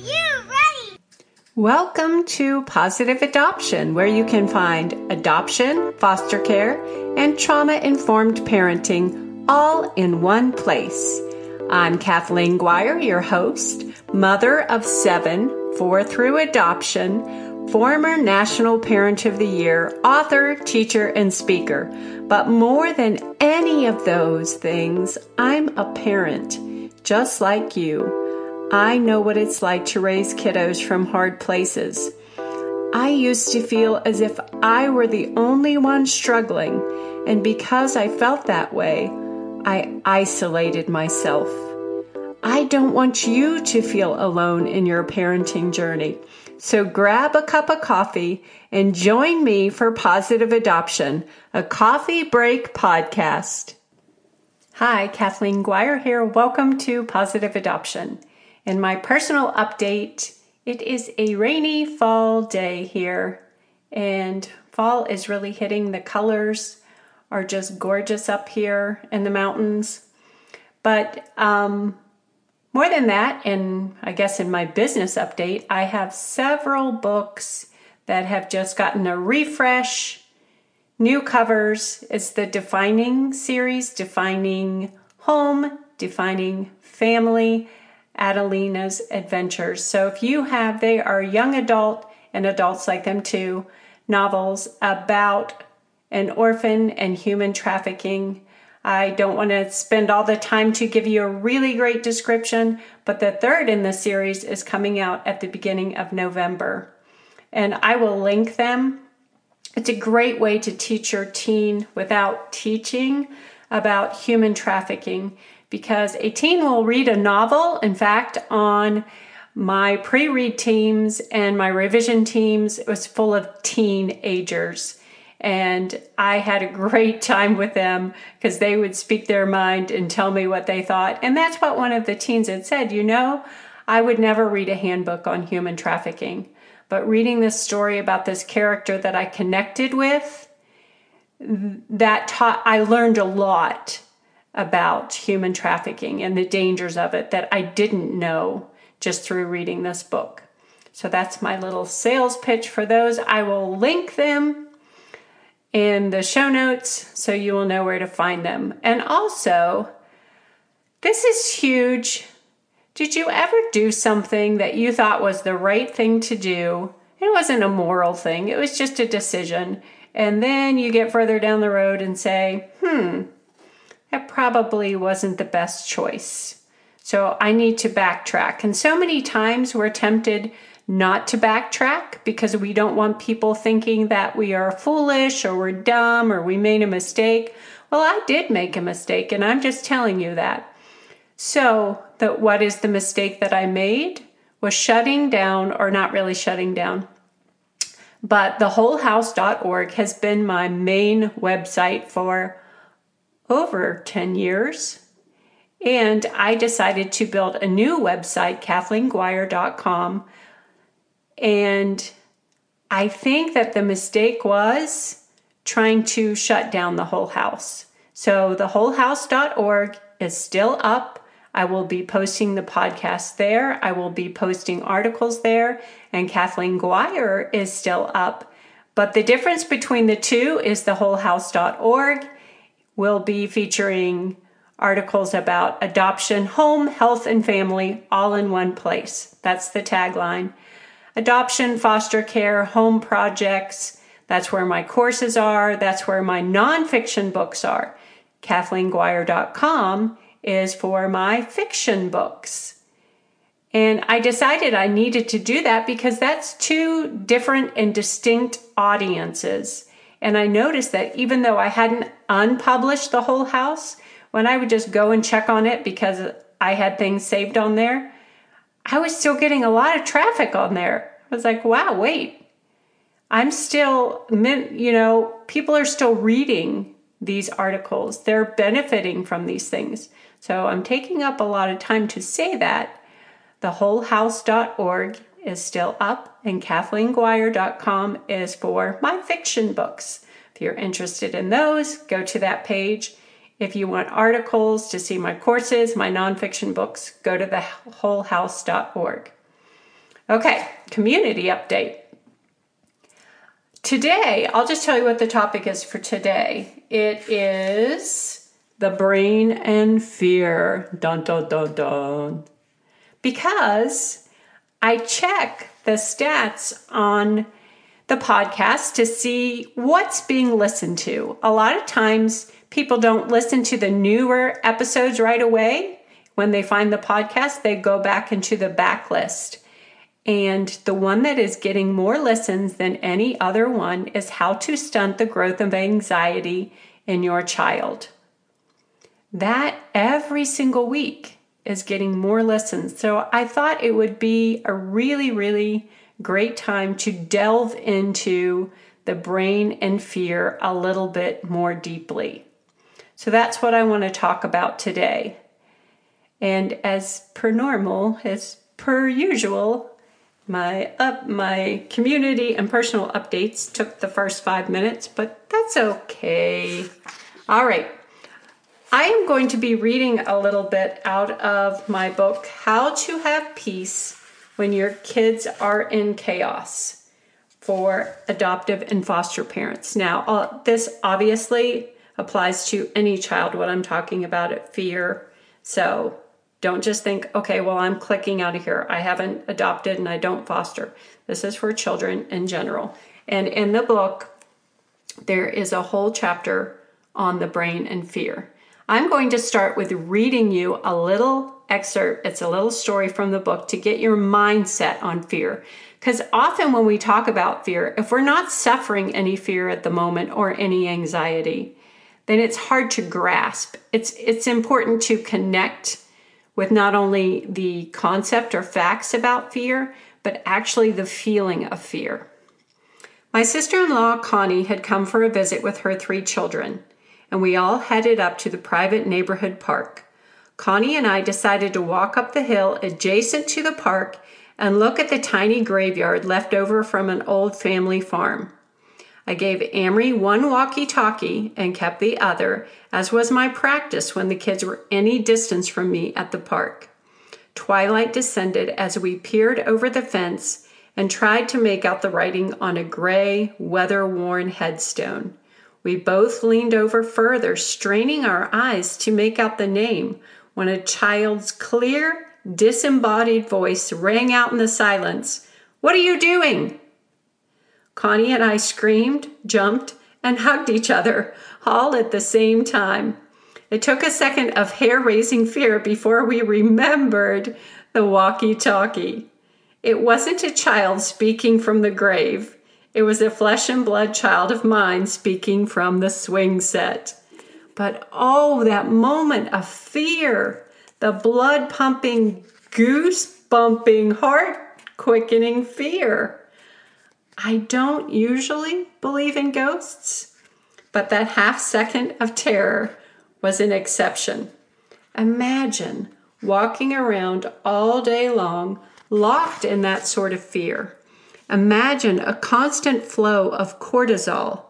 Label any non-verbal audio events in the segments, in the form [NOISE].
you ready? Welcome to Positive Adoption, where you can find adoption, foster care, and trauma informed parenting all in one place. I'm Kathleen Guire, your host, mother of seven, four through adoption, former National Parent of the Year, author, teacher, and speaker. But more than any of those things, I'm a parent, just like you. I know what it's like to raise kiddos from hard places. I used to feel as if I were the only one struggling, and because I felt that way, I isolated myself. I don't want you to feel alone in your parenting journey. So grab a cup of coffee and join me for Positive Adoption, a coffee break podcast. Hi, Kathleen Guire here. Welcome to Positive Adoption. In my personal update, it is a rainy fall day here, and fall is really hitting. The colors are just gorgeous up here in the mountains. But um, more than that, and I guess in my business update, I have several books that have just gotten a refresh, new covers. It's the Defining series, Defining Home, Defining Family Adelina's Adventures. So if you have, they are young adult and adults like them too, novels about an orphan and human trafficking. I don't want to spend all the time to give you a really great description, but the third in the series is coming out at the beginning of November. And I will link them. It's a great way to teach your teen without teaching about human trafficking because a teen will read a novel. In fact, on my pre read teams and my revision teams, it was full of teenagers. And I had a great [LAUGHS] time with them because they would speak their mind and tell me what they thought. And that's what one of the teens had said. You know, I would never read a handbook on human trafficking, but reading this story about this character that I connected with, that taught, I learned a lot about human trafficking and the dangers of it that I didn't know just through reading this book. So that's my little sales pitch for those. I will link them in the show notes so you will know where to find them. And also, this is huge. Did you ever do something that you thought was the right thing to do? It wasn't a moral thing, it was just a decision. And then you get further down the road and say, hmm, that probably wasn't the best choice. So I need to backtrack. And so many times we're tempted not to backtrack because we don't want people thinking that we are foolish or we're dumb or we made a mistake. Well, I did make a mistake and I'm just telling you that. So, that what is the mistake that I made was shutting down or not really shutting down. But thewholehouse.org has been my main website for over 10 years. And I decided to build a new website, KathleenGuire.com. And I think that the mistake was trying to shut down the whole house. So the wholehouse.org is still up. I will be posting the podcast there. I will be posting articles there. And Kathleen Guire is still up. But the difference between the two is the wholehouse.org will be featuring articles about adoption, home, health, and family all in one place. That's the tagline. Adoption, foster care, home projects. That's where my courses are. That's where my nonfiction books are. KathleenGuire.com is for my fiction books. And I decided I needed to do that because that's two different and distinct audiences. And I noticed that even though I hadn't unpublished the whole house, when I would just go and check on it because I had things saved on there, I was still getting a lot of traffic on there. I was like, wow, wait, I'm still, you know, people are still reading these articles. They're benefiting from these things. So I'm taking up a lot of time to say that. Thewholehouse.org is still up, and KathleenGuire.com is for my fiction books. If you're interested in those, go to that page. If you want articles to see my courses, my nonfiction books, go to thewholehouse.org. Okay, community update. Today, I'll just tell you what the topic is for today. It is the brain and fear. Dun dun dun dun. Because I check the stats on the podcast to see what's being listened to. A lot of times, people don't listen to the newer episodes right away. When they find the podcast, they go back into the backlist and the one that is getting more listens than any other one is How to Stunt the Growth of Anxiety in Your Child. That every single week is getting more listens. So I thought it would be a really, really great time to delve into the brain and fear a little bit more deeply. So that's what I want to talk about today. And as per normal, as per usual, my up my community and personal updates took the first 5 minutes, but that's okay. All right. I am going to be reading a little bit out of my book How to Have Peace When Your Kids Are in Chaos for adoptive and foster parents. Now, uh, this obviously applies to any child what I'm talking about at fear. So, don't just think, okay, well, I'm clicking out of here. I haven't adopted and I don't foster. This is for children in general. And in the book, there is a whole chapter on the brain and fear. I'm going to start with reading you a little excerpt. It's a little story from the book to get your mindset on fear. Because often when we talk about fear, if we're not suffering any fear at the moment or any anxiety, then it's hard to grasp. It's it's important to connect with not only the concept or facts about fear, but actually the feeling of fear. My sister in law, Connie, had come for a visit with her three children, and we all headed up to the private neighborhood park. Connie and I decided to walk up the hill adjacent to the park and look at the tiny graveyard left over from an old family farm. I gave Amory one walkie talkie and kept the other, as was my practice when the kids were any distance from me at the park. Twilight descended as we peered over the fence and tried to make out the writing on a gray, weather worn headstone. We both leaned over further, straining our eyes to make out the name, when a child's clear, disembodied voice rang out in the silence What are you doing? Connie and I screamed, jumped, and hugged each other, all at the same time. It took a second of hair raising fear before we remembered the walkie talkie. It wasn't a child speaking from the grave, it was a flesh and blood child of mine speaking from the swing set. But oh, that moment of fear, the blood pumping, goose bumping, heart quickening fear. I don't usually believe in ghosts, but that half second of terror was an exception. Imagine walking around all day long locked in that sort of fear. Imagine a constant flow of cortisol,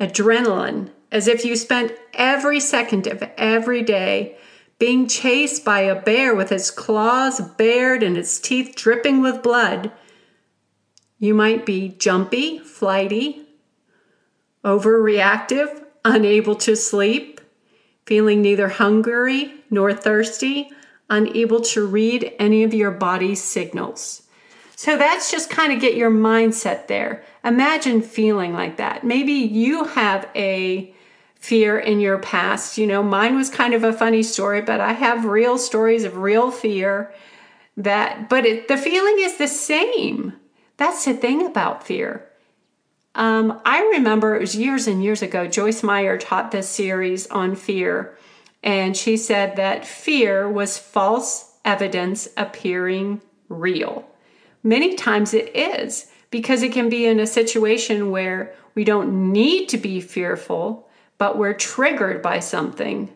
adrenaline, as if you spent every second of every day being chased by a bear with its claws bared and its teeth dripping with blood you might be jumpy, flighty, overreactive, unable to sleep, feeling neither hungry nor thirsty, unable to read any of your body's signals. So that's just kind of get your mindset there. Imagine feeling like that. Maybe you have a fear in your past. You know, mine was kind of a funny story, but I have real stories of real fear that, but it, the feeling is the same. That's the thing about fear. Um, I remember it was years and years ago, Joyce Meyer taught this series on fear, and she said that fear was false evidence appearing real. Many times it is because it can be in a situation where we don't need to be fearful, but we're triggered by something.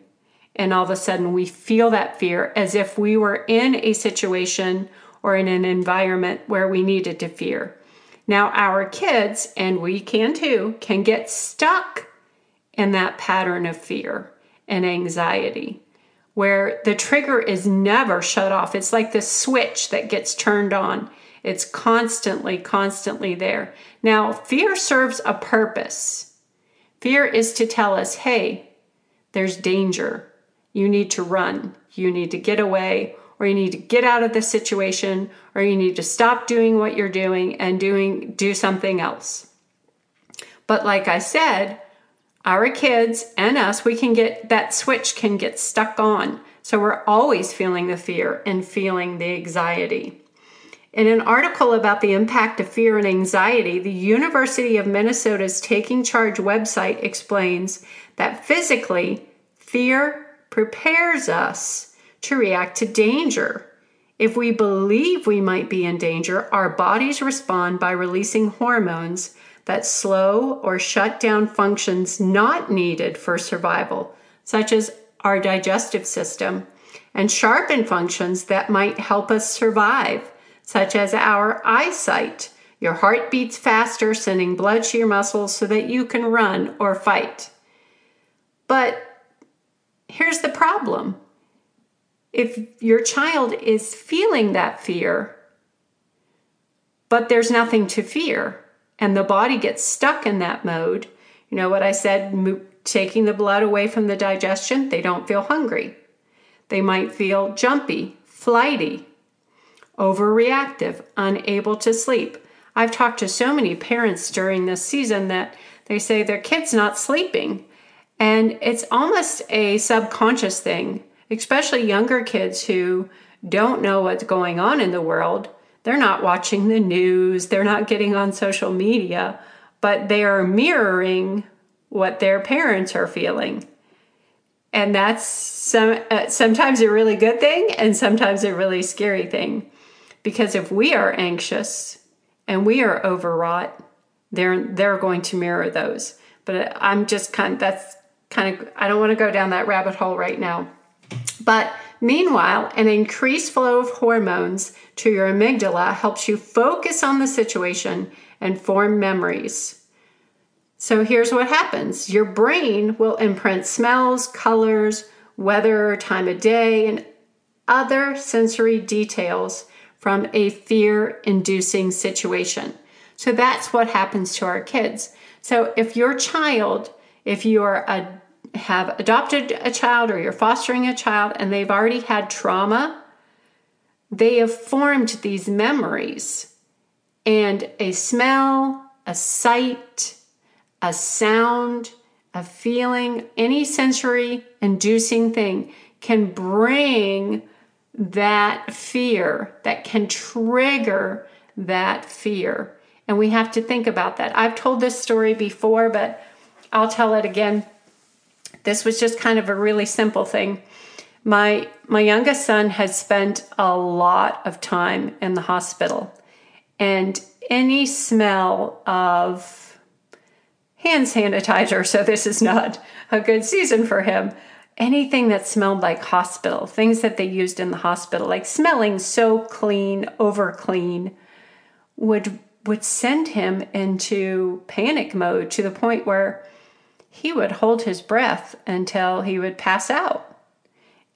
And all of a sudden we feel that fear as if we were in a situation or in an environment where we needed to fear. Now, our kids, and we can too, can get stuck in that pattern of fear and anxiety where the trigger is never shut off. It's like the switch that gets turned on. It's constantly, constantly there. Now, fear serves a purpose. Fear is to tell us, hey, there's danger. You need to run. You need to get away, or you need to get out of the situation, or you need to stop doing what you're doing and doing do something else. But like I said, our kids and us, we can get that switch can get stuck on. So we're always feeling the fear and feeling the anxiety. In an article about the impact of fear and anxiety, the University of Minnesota's Taking Charge website explains that physically, fear prepares us to react to danger. If we believe we might be in danger, our bodies respond by releasing hormones that slow or shut down functions not needed for survival, such as our digestive system, and sharpen functions that might help us survive such as our eyesight. Your heart beats faster, sending blood to your muscles so that you can run or fight. But here's the problem if your child is feeling that fear, but there's nothing to fear, and the body gets stuck in that mode, you know what I said, taking the blood away from the digestion, they don't feel hungry. They might feel jumpy, flighty, overreactive, unable to sleep. I've talked to so many parents during this season that they say their kid's not sleeping. And it's almost a subconscious thing, especially younger kids who don't know what's going on in the world. They're not watching the news, they're not getting on social media, but they are mirroring what their parents are feeling. And that's some, uh, sometimes a really good thing and sometimes a really scary thing. Because if we are anxious and we are overwrought, they're they're going to mirror those. But I'm just kind of that's kind of I don't want to go down that rabbit hole right now. But meanwhile, an increased flow of hormones to your amygdala helps you focus on the situation and form memories. So here's what happens your brain will imprint smells, colors, weather, time of day, and other sensory details from a fear inducing situation. So that's what happens to our kids. So if your child, if you are a, have adopted a child or you're fostering a child and they've already had trauma, they have formed these memories and a smell, a sight, a sound, a feeling, any sensory inducing thing can bring that fear that can trigger that fear. And we have to think about that. I've told this story before, but I'll tell it again. This was just kind of a really simple thing. My my youngest son has spent a lot of time in the hospital. And any smell of hand sanitizer, so this is not a good season for him, anything that smelled like hospital, things that they used in the hospital, like smelling so clean, over clean, would would send him into panic mode to the point where he would hold his breath until he would pass out.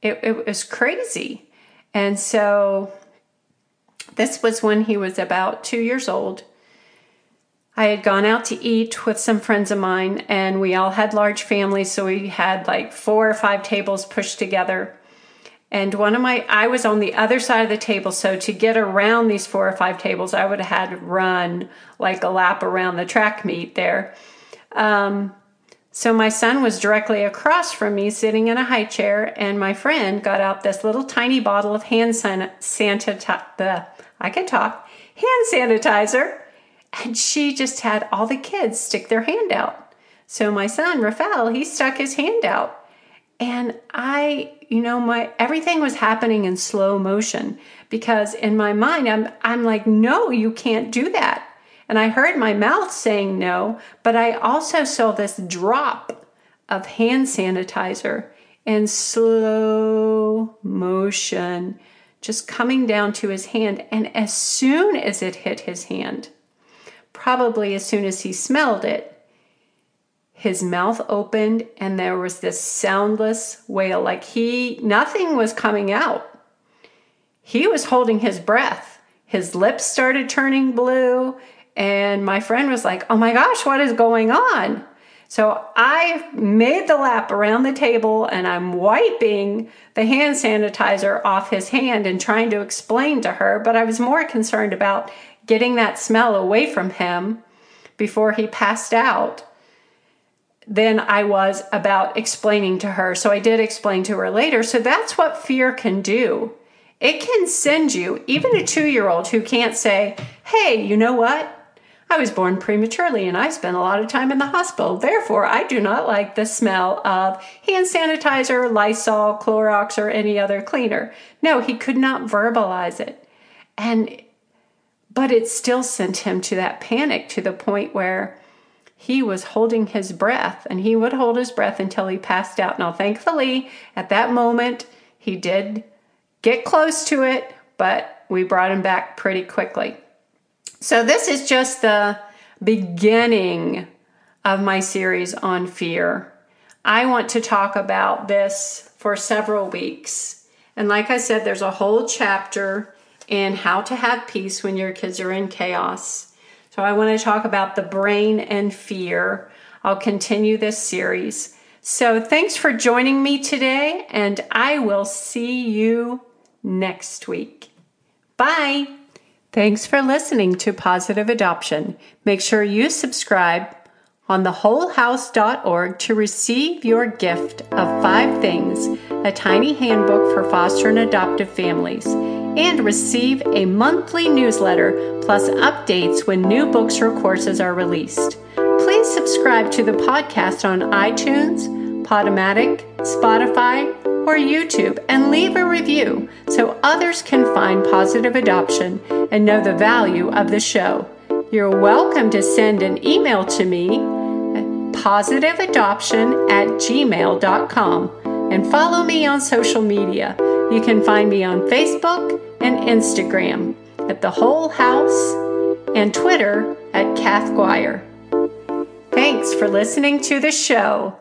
It, it was crazy. And so this was when he was about two years old. I had gone out to eat with some friends of mine, and we all had large families, so we had like four or five tables pushed together. And one of my, I was on the other side of the table, so to get around these four or five tables, I would have had to run like a lap around the track meet there. Um, so my son was directly across from me, sitting in a high chair, and my friend got out this little tiny bottle of hand sanitizer. I can talk hand sanitizer and she just had all the kids stick their hand out. So my son, Rafael, he stuck his hand out. And I, you know, my everything was happening in slow motion because in my mind I'm I'm like, "No, you can't do that." And I heard my mouth saying no, but I also saw this drop of hand sanitizer in slow motion just coming down to his hand and as soon as it hit his hand, probably as soon as he smelled it, his mouth opened and there was this soundless wail like he nothing was coming out he was holding his breath his lips started turning blue. And my friend was like, Oh my gosh, what is going on? So I made the lap around the table and I'm wiping the hand sanitizer off his hand and trying to explain to her, but I was more concerned about getting that smell away from him before he passed out than I was about explaining to her. So I did explain to her later. So that's what fear can do. It can send you, even a two year old who can't say, Hey, you know what? I was born prematurely and I spent a lot of time in the hospital. Therefore, I do not like the smell of hand sanitizer, Lysol, Clorox, or any other cleaner. No, he could not verbalize it. And but it still sent him to that panic to the point where he was holding his breath and he would hold his breath until he passed out. Now, thankfully, at that moment, he did get close to it, but we brought him back pretty quickly. So, this is just the beginning of my series on fear. I want to talk about this for several weeks. And like I said, there's a whole chapter in how to have peace when your kids are in chaos. So, I want to talk about the brain and fear. I'll continue this series. So, thanks for joining me today, and I will see you next week. Bye. Thanks for listening to Positive Adoption. Make sure you subscribe on thewholehouse.org to receive your gift of five things, a tiny handbook for foster and adoptive families, and receive a monthly newsletter plus updates when new books or courses are released. Please subscribe to the podcast on iTunes, Podomatic, Spotify, or YouTube and leave a review so others can find positive adoption and know the value of the show. You're welcome to send an email to me at positiveadoption at gmail.com and follow me on social media. You can find me on Facebook and Instagram at The Whole House and Twitter at Kath Guire. Thanks for listening to the show.